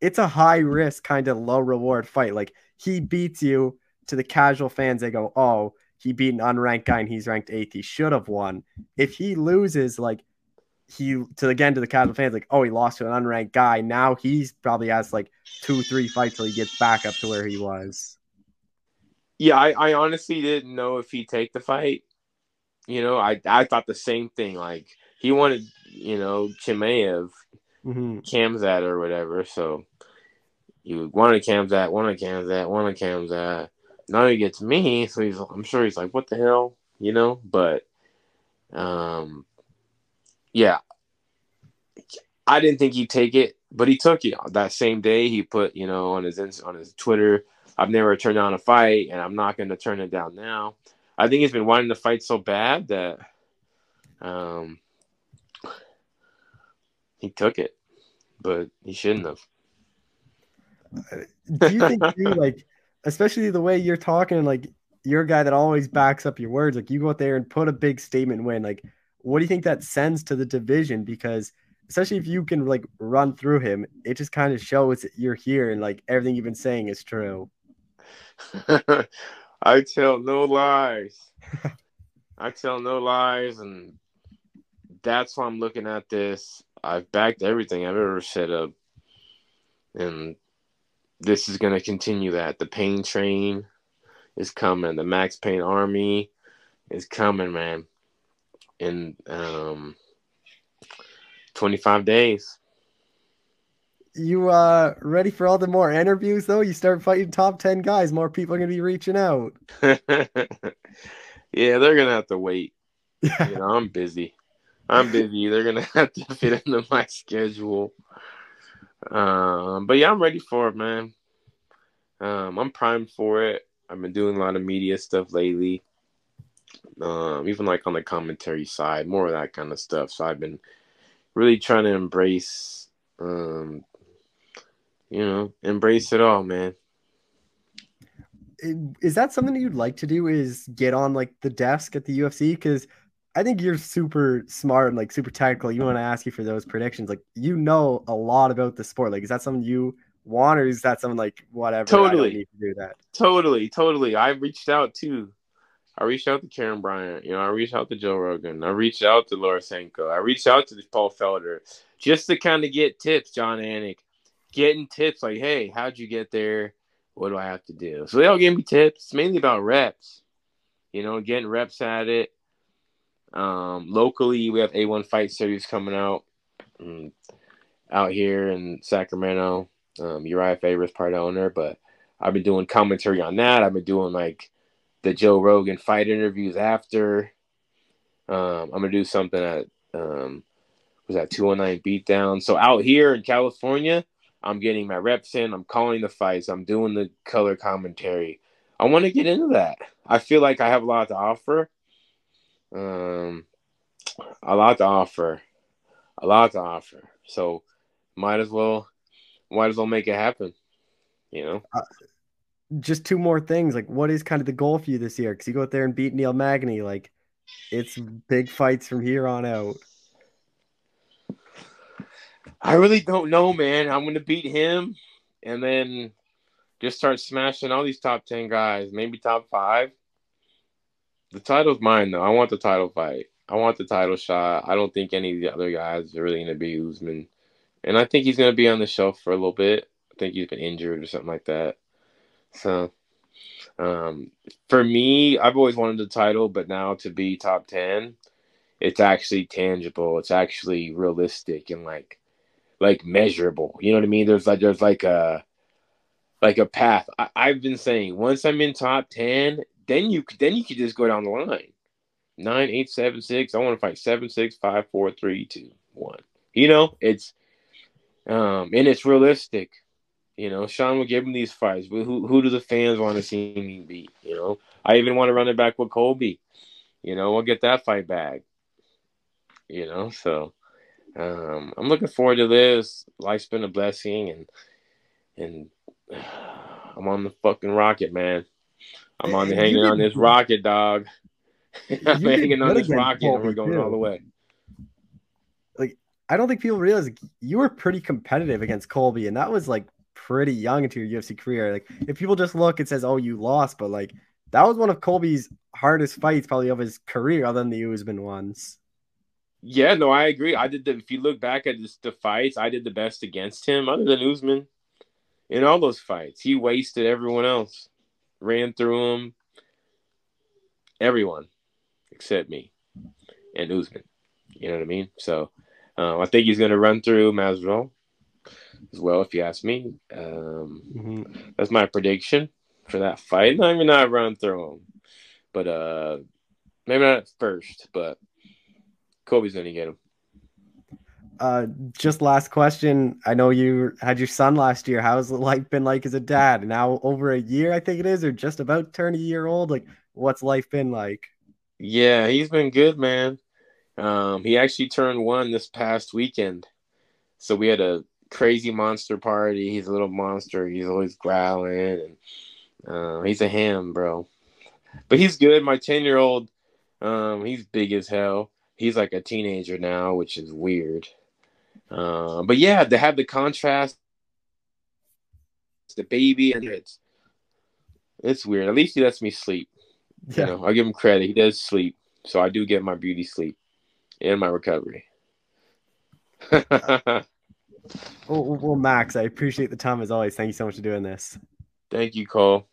it's a high risk kind of low reward fight. Like he beats you to the casual fans, they go, "Oh, he beat an unranked guy and he's ranked eighth. He should have won." If he loses, like he to again to the casual fans like oh he lost to an unranked guy now he's probably has like two three fights till he gets back up to where he was yeah i, I honestly didn't know if he'd take the fight you know i i thought the same thing like he wanted you know chimaev mm-hmm. Khamzat or whatever so you wanted Khamzat wanted Khamzat wanted Khamzat now he gets me so he's i'm sure he's like what the hell you know but um yeah, I didn't think he'd take it, but he took it. That same day, he put you know on his on his Twitter, "I've never turned down a fight, and I'm not going to turn it down now." I think he's been wanting to fight so bad that um, he took it, but he shouldn't have. Do you think you like, especially the way you're talking, like you're a guy that always backs up your words. Like you go out there and put a big statement win. Like what do you think that sends to the division? Because especially if you can like run through him, it just kind of shows that you're here and like everything you've been saying is true. I tell no lies. I tell no lies, and that's why I'm looking at this. I've backed everything I've ever set up, and this is going to continue that. The pain train is coming. The Max Pain Army is coming, man in um, 25 days. You uh ready for all the more interviews though? You start fighting top 10 guys, more people are going to be reaching out. yeah, they're going to have to wait. Yeah. You know, I'm busy. I'm busy. They're going to have to fit into my schedule. Um, but yeah, I'm ready for it, man. Um, I'm primed for it. I've been doing a lot of media stuff lately um, even like on the commentary side, more of that kind of stuff. So I've been really trying to embrace, um, you know, embrace it all, man. is that something that you'd like to do? Is get on like the desk at the UFC? Because I think you're super smart and like super technical. You want to ask you for those predictions. Like you know a lot about the sport. Like is that something you want, or is that something like whatever? Totally need to do that. Totally, totally. I reached out too. I reached out to Karyn Bryant. You know, I reached out to Joe Rogan. I reached out to Laura Sanko. I reached out to Paul Felder just to kind of get tips. Jon Anik, getting tips like, hey, how'd you get there? What do I have to do? So they all gave me tips. It's mainly about reps. You know, getting reps at it. Um, locally, we have A1 Fight Series coming out um, out here in Sacramento. Um, Urijah Faber's part owner, but I've been doing commentary on that. I've been doing like the Joe Rogan fight interviews after. Um, I'm gonna do something at um, was that 209 beatdown. So out here in California, I'm getting my reps in. I'm calling the fights. I'm doing the color commentary. I want to get into that. I feel like I have a lot to offer. Um, a lot to offer, a lot to offer. So might as well, might as well make it happen. You know. Uh, just two more things. Like, what is kind of the goal for you this year? Because you go out there and beat Neil Magny. Like, it's big fights from here on out. I really don't know, man. I'm gonna beat him, and then just start smashing all these top ten guys, maybe top five. The title's mine, though. I want the title fight. I want the title shot. I don't think any of the other guys are really gonna be Usman, and I think he's gonna be on the shelf for a little bit. I think he's been injured or something like that. So, um, for me, I've always wanted the title, but now to be top ten, it's actually tangible. It's actually realistic and like, like measurable. You know what I mean? There's like there's like a like a path. I, I've been saying once I'm in top ten, then you then you could just go down the line. Nine, eight, seven, six. I want to fight seven, six, five, four, three, two, one. You know, it's um and it's realistic. You know, Sean will give him these fights, who who do the fans want to see me beat? You know, I even want to run it back with Colby. You know, we'll get that fight back. You know, so um, I'm looking forward to this. Life's been a blessing, and and I'm on the fucking rocket, man. I'm on the hanging on this rocket, dog. I'm hanging on this rocket, and we're going too. all the way. Like, I don't think people realize like, you were pretty competitive against Colby, and that was like pretty young into your UFC career. Like if people just look, it says, "Oh, you lost," but like that was one of Colby's hardest fights, probably of his career, other than the Usman ones. Yeah, no, I agree. I did the. If you look back at just the fights, I did the best against him, other than Usman. In all those fights, he wasted everyone else, ran through him, everyone except me and Usman. You know what I mean? So uh, I think he's going to run through Masvidal as well, if you ask me. Um, mm-hmm. That's my prediction for that fight. Not even not run through him, but uh, maybe not first, but Colby's gonna get him. Uh, just last question. I know you had your son last year. How's life been like as a dad? Now over a year, I think it is, or just about turn a year old. Like, what's life been like? Yeah, he's been good, man. Um, he actually turned one this past weekend, so we had a crazy monster party. He's a little monster. He's always growling, and uh, he's a ham, bro. But he's good. My ten year old, um, he's big as hell. He's like a teenager now, which is weird. Uh, but yeah, to have the contrast, the baby, and it's it's weird. At least he lets me sleep. Yeah. You know, I give him credit. He does sleep, so I do get my beauty sleep and my recovery. Well, well, Max, I appreciate the time as always. Thank you so much for doing this. Thank you, Cole.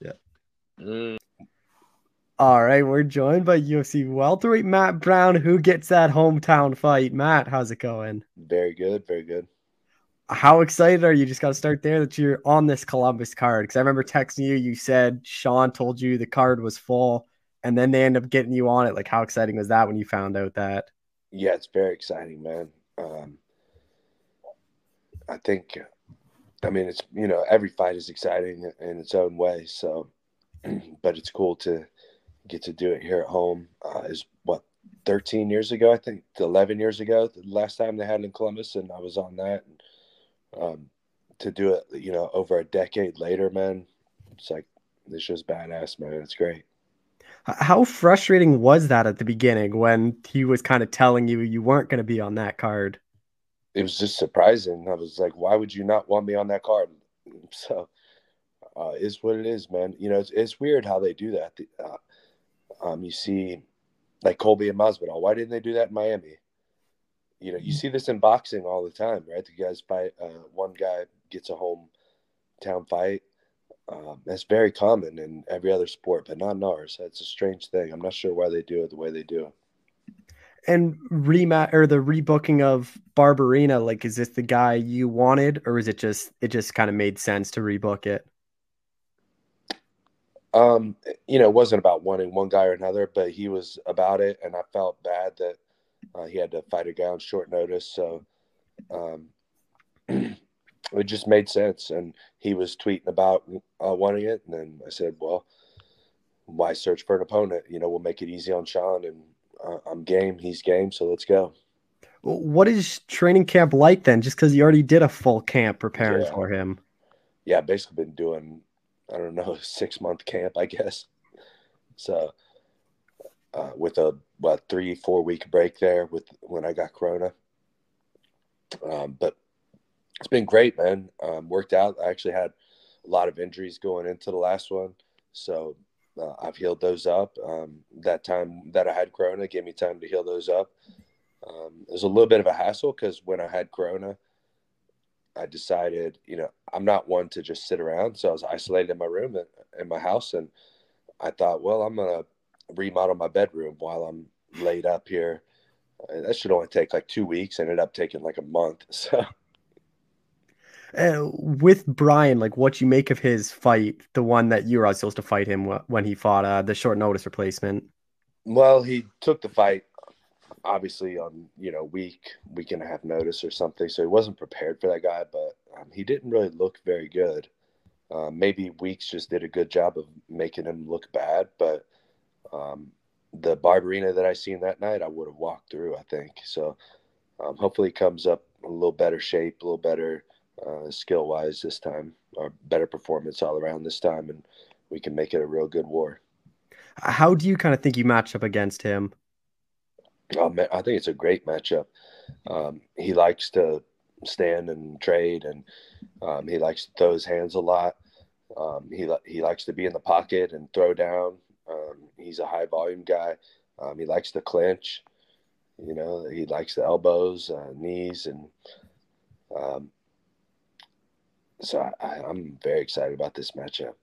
Yeah. Mm. All right, we're joined by UFC welterweight Matt Brown, who gets that hometown fight. Matt, how's it going? Very good, very good. How excited are you? Just got to start there that you're on this Columbus card because I remember texting you. You said Sean told you the card was full, and then they end up getting you on it. Like, how exciting was that when you found out that? Yeah, it's very exciting, man. Um, I think, I mean, it's you know every fight is exciting in its own way. So, but it's cool to get to do it here at home. Uh, is what 13 years ago, I think 11 years ago, the last time they had it in Columbus, and I was on that. And, um, to do it, you know, over a decade later, man, it's like this just badass, man. It's great. How frustrating was that at the beginning when he was kind of telling you you weren't going to be on that card? It was just surprising. I was like, why would you not want me on that card? So, uh, is what it is, man. You know, it's, it's weird how they do that. Uh, um, you see, like Colby and Masvidal. Why didn't they do that in Miami? You know, you see this in boxing all the time, right? The guys fight. Uh, one guy gets a hometown fight um, that's very common in every other sport, but not in ours. That's a strange thing. I'm not sure why they do it the way they do. And remat or the rebooking of Barberena, like, is this the guy you wanted, or is it just it just kind of made sense to rebook it? Um, you know, it wasn't about wanting one guy or another, but he was about it, and I felt bad that uh, he had to fight a guy on short notice. So, um, it just made sense. And he was tweeting about uh, wanting it, and then I said, "Well, why search for an opponent? You know, we'll make it easy on Sean, and uh, I'm game. He's game, so let's go." What is training camp like then? Just because you already did a full camp preparing yeah. for him. Yeah, basically been doing, I don't know, six month camp, I guess. So, uh, with a what three four week break there with when I got Corona. Um, but it's been great, man. Um, worked out. I actually had a lot of injuries going into the last one, so uh, I've healed those up. Um, that time that I had Corona gave me time to heal those up. Um, it was a little bit of a hassle because when I had Corona, I decided, you know, I'm not one to just sit around. So I was isolated in my room in my house, and I thought, well, I'm gonna remodel my bedroom while I'm laid up here. And that should only take like two weeks. Ended up taking like a month. So uh, with Bryan, like what you make of his fight, the one that you were supposed to fight him when he fought uh, the short notice replacement. Well, he took the fight obviously on you know week week and a half notice or something, so he wasn't prepared for that guy. But um, he didn't really look very good. Uh, maybe Weeks just did a good job of making him look bad, but um, the Barberena that I seen that night, I would have walked through. I think so. Um, hopefully, he comes up a little better shape, a little better uh, skill wise this time, or better performance all around this time, and we can make it a real good war. How do you kind of think you match up against him? I think it's a great matchup. Um, he likes to stand and trade, and um, he likes to throw his hands a lot. Um, he he likes to be in the pocket and throw down. Um, he's a high volume guy. Um, he likes to clinch. You know, he likes the elbows, uh, knees, and um, so I, am very excited about this matchup.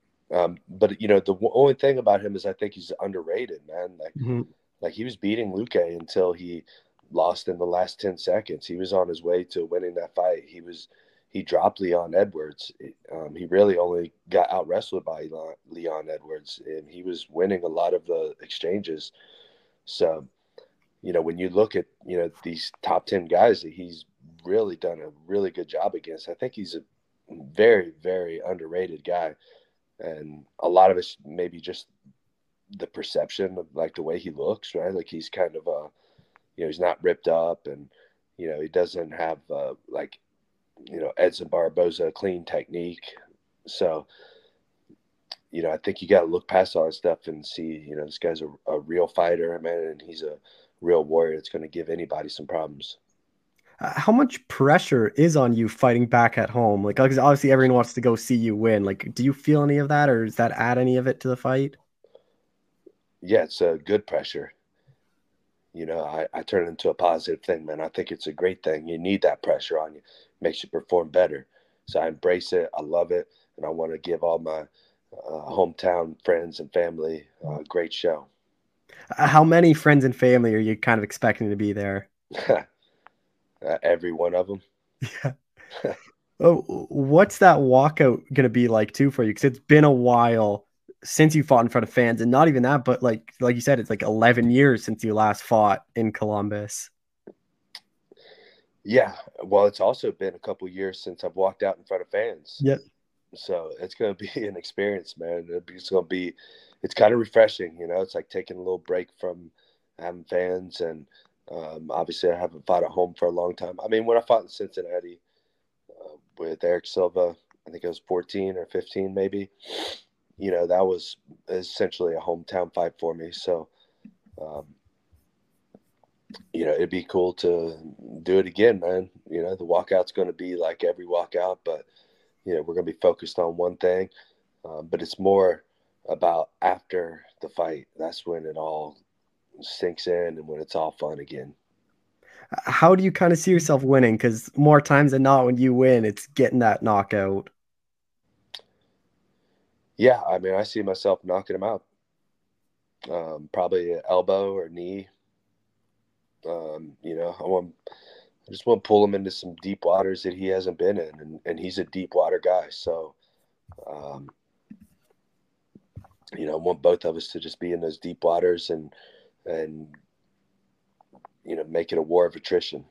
But you know, the only thing about him is I think he's underrated, man. Like, mm-hmm. Like he was beating Luque until he lost in the last ten seconds. He was on his way to winning that fight. He was he dropped Leon Edwards. Um, he really only got out wrestled by Leon Edwards, and he was winning a lot of the exchanges. So, you know, when you look at you know these top ten guys that he's really done a really good job against, I think he's a very, very underrated guy. And a lot of it's maybe just the perception of like the way he looks, right? Like he's kind of a, you know, he's not ripped up and, you know, he doesn't have uh, like, you know, Edson Barboza clean technique. So, you know, I think you got to look past all that stuff and see, you know, this guy's a, a real fighter, man, and he's a real warrior. that's going to give anybody some problems. Uh, how much pressure is on you fighting back at home? Like, obviously everyone wants to go see you win. Like, do you feel any of that, or does that add any of it to the fight? Yeah, it's a good pressure. You know, I, I turn it into a positive thing, man. I think it's a great thing. You need that pressure on you, makes you perform better. So I embrace it. I love it, and I want to give all my uh, hometown friends and family a great show. Uh, how many friends and family are you kind of expecting to be there? uh, every one of them. Yeah. oh, what's that walkout going to be like too for you? Because it's been a while since you fought in front of fans, and not even that, but like like you said, it's like eleven years since you last fought in Columbus. Yeah, well, it's also been a couple years since I've walked out in front of fans. Yep. So it's going to be an experience, man. It's going to be, it's kind of refreshing, you know. It's like taking a little break from having fans and um, obviously, I haven't fought at home for a long time. I mean, when I fought in Cincinnati uh, with Erick Silva, I think it was 14 or 15, maybe. You know, that was essentially a hometown fight for me. So, um, you know, it'd be cool to do it again, man. You know, the walkout's going to be like every walkout, but you know, we're going to be focused on one thing. Um, but it's more about after the fight. That's when it all sinks in and when it's all fun again. How do you kind of see yourself winning? Because more times than not, when you win, it's getting that knockout. Yeah, I mean, I see myself knocking him out. Um, probably elbow or knee. Um, you know, I want, I just want to pull him into some deep waters that he hasn't been in, and, and he's a deep water guy. So, um, you know, I want both of us to just be in those deep waters and and you know make it a war of attrition.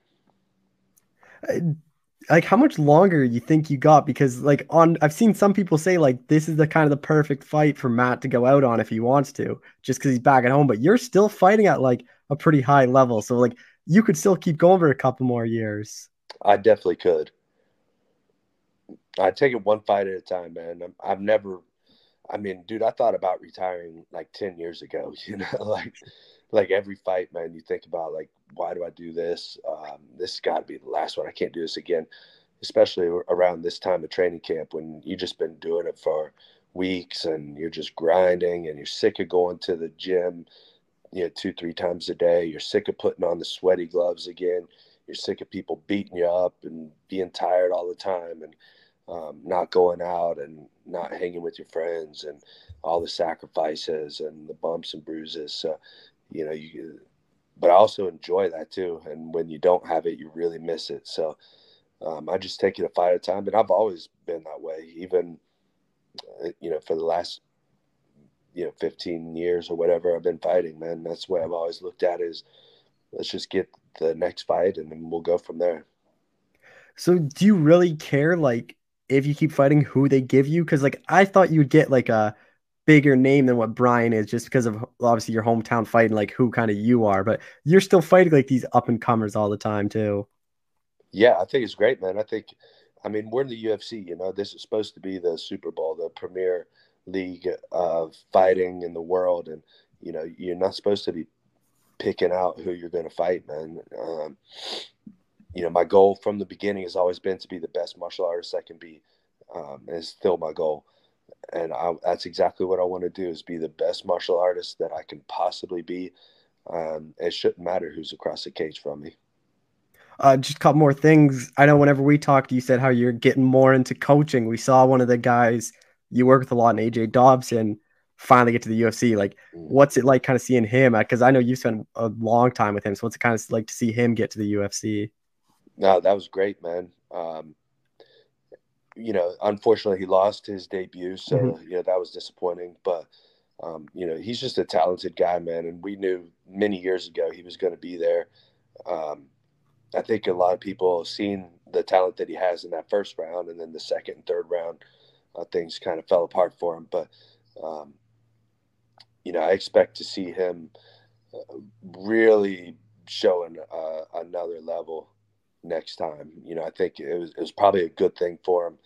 Like how much longer you think you got? Because like on, I've seen some people say like this is the kind of the perfect fight for Matt to go out on if he wants to, just because he's back at home. But you're still fighting at like a pretty high level, so like you could still keep going for a couple more years. I definitely could. I take it one fight at a time, man. i have never I mean, dude, I thought about retiring like 10 years ago, you know, like, like every fight, man, you think about like, why do I do this? Um, this has got to be the last one. I can't do this again, especially around this time of training camp when you just been doing it for weeks and you're just grinding and you're sick of going to the gym, you know, two, three times a day. You're sick of putting on the sweaty gloves again. You're sick of people beating you up and being tired all the time. And, um, not going out and not hanging with your friends and all the sacrifices and the bumps and bruises. So, you know, you, but I also enjoy that too. And when you don't have it, you really miss it. So, um, I just take it a fight at a time. And I've always been that way, even, uh, you know, for the last, you know, 15 years or whatever I've been fighting, man. That's the way I've always looked at it is let's just get the next fight and then we'll go from there. So do you really care like if you keep fighting who they give you because like i thought you'd get like a bigger name than what bryan is just because of obviously your hometown fight and like who kind of you are but you're still fighting like these up and comers all the time too yeah i think it's great man i think i mean we're in the ufc you know this is supposed to be the super bowl the premier league of fighting in the world and you know you're not supposed to be picking out who you're going to fight man um, you know, my goal from the beginning has always been to be the best martial artist I can be. Um, and it's still my goal. And I, that's exactly what I want to do is be the best martial artist that I can possibly be. Um, it shouldn't matter who's across the cage from me. Uh, just a couple more things. I know whenever we talked, you said how you're getting more into coaching. We saw one of the guys you work with a lot, in AJ Dobson, finally get to the UFC. Like, mm. what's it like kind of seeing him? Because I know you spent a long time with him. So what's it kind of like to see him get to the UFC? No, that was great, man. Um, you know, unfortunately, he lost his debut, so mm-hmm. you know that was disappointing. But um, you know, he's just a talented guy, man, and we knew many years ago he was going to be there. Um, I think a lot of people seen the talent that he has in that first round, and then the second and third round, uh, things kind of fell apart for him. But um, you know, I expect to see him uh, really showing uh, another level next time. You know, I think it was, it was probably a good thing for him.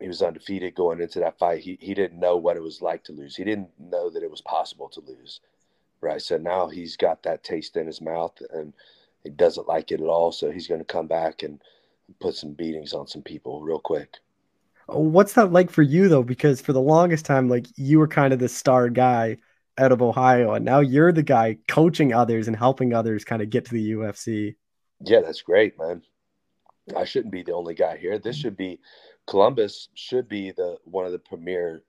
He was undefeated going into that fight. He, he didn't know what it was like to lose. He didn't know that it was possible to lose. Right. So now he's got that taste in his mouth and he doesn't like it at all. So he's going to come back and put some beatings on some people real quick. Oh, what's that like for you though? Because for the longest time, like you were kind of the star guy out of Ohio, and now you're the guy coaching others and helping others kind of get to the UFC. Yeah, that's great, man. I shouldn't be the only guy here. This should be Columbus should be the one of the premier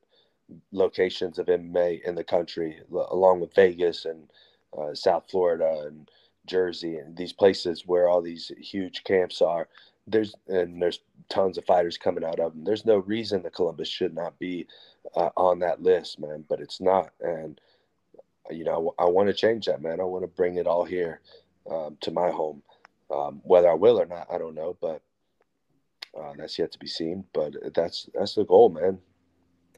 locations of MMA in the country, along with Vegas and uh, South Florida and Jersey and these places where all these huge camps are. There's and there's tons of fighters coming out of them. There's no reason that Columbus should not be uh, on that list, man. But it's not, and you know I, I want to change that, man. I want to bring it all here um, to my home. Um, whether I will or not, I don't know, but uh, that's yet to be seen. But that's that's the goal, man.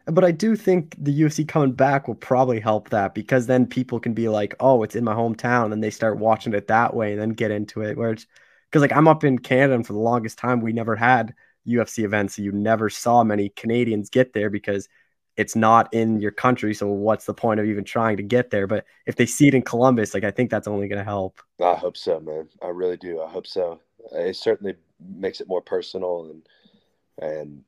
But I do think the UFC coming back will probably help that because then people can be like, "Oh, it's in my hometown," and they start watching it that way, and then get into it. Where it's because like I'm up in Canada, and for the longest time we never had UFC events, so you never saw many Canadians get there because it's not in your country. So what's the point of even trying to get there? But if they see it in Columbus, like I think that's only going to help. I hope so, man. I really do. I hope so. It certainly makes it more personal and and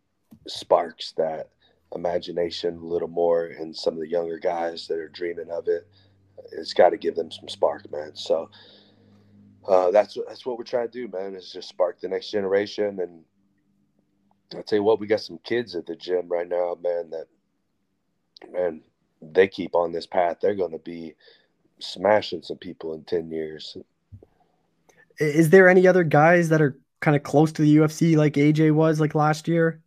sparks that imagination a little more in some of the younger guys that are dreaming of it. It's got to give them some spark, man. So uh, that's that's what we're trying to do, man. Is just spark the next generation. And I'll tell you what, we got some kids at the gym right now, man. That man, they keep on this path, they're going to be smashing some people in ten years. Is there any other guys that are kind of close to the UFC like AJ was like last year?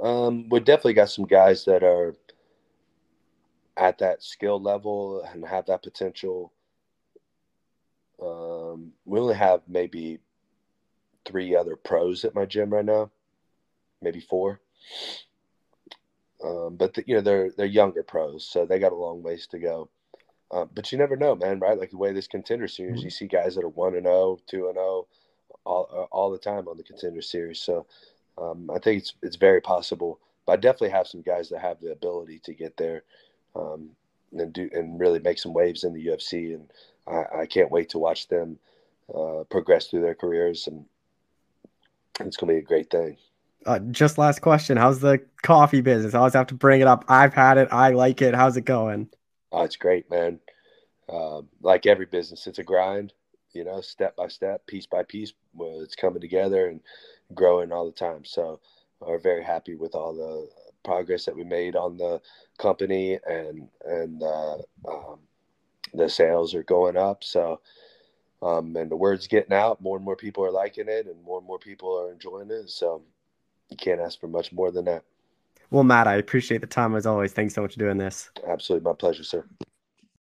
Um, we definitely got some guys that are at that skill level and have that potential. Um, we only have maybe three other pros at my gym right now, maybe four. Um, but the, you know they're they're younger pros, so they got a long ways to go. Um, but you never know, man. Right? Like the way this contender series, you see guys that are one and 0, 2 and zero, all uh, all the time on the contender series. So um, I think it's it's very possible. But I definitely have some guys that have the ability to get there um, and do and really make some waves in the UFC. And I, I can't wait to watch them uh, progress through their careers. And it's going to be a great thing. Uh, just last question: How's the coffee business? I always have to bring it up. I've had it. I like it. How's it going? Oh, it's great, man. Uh, like every business, it's a grind. You know, step by step, piece by piece. Well, it's coming together and growing all the time. So, we're very happy with all the progress that we made on the company, and and uh, um, the sales are going up. So, um, and the word's getting out. More and more people are liking it, and more and more people are enjoying it. So, you can't ask for much more than that. Well, Matt, I appreciate the time as always. Thanks so much for doing this. Absolutely. My pleasure, sir.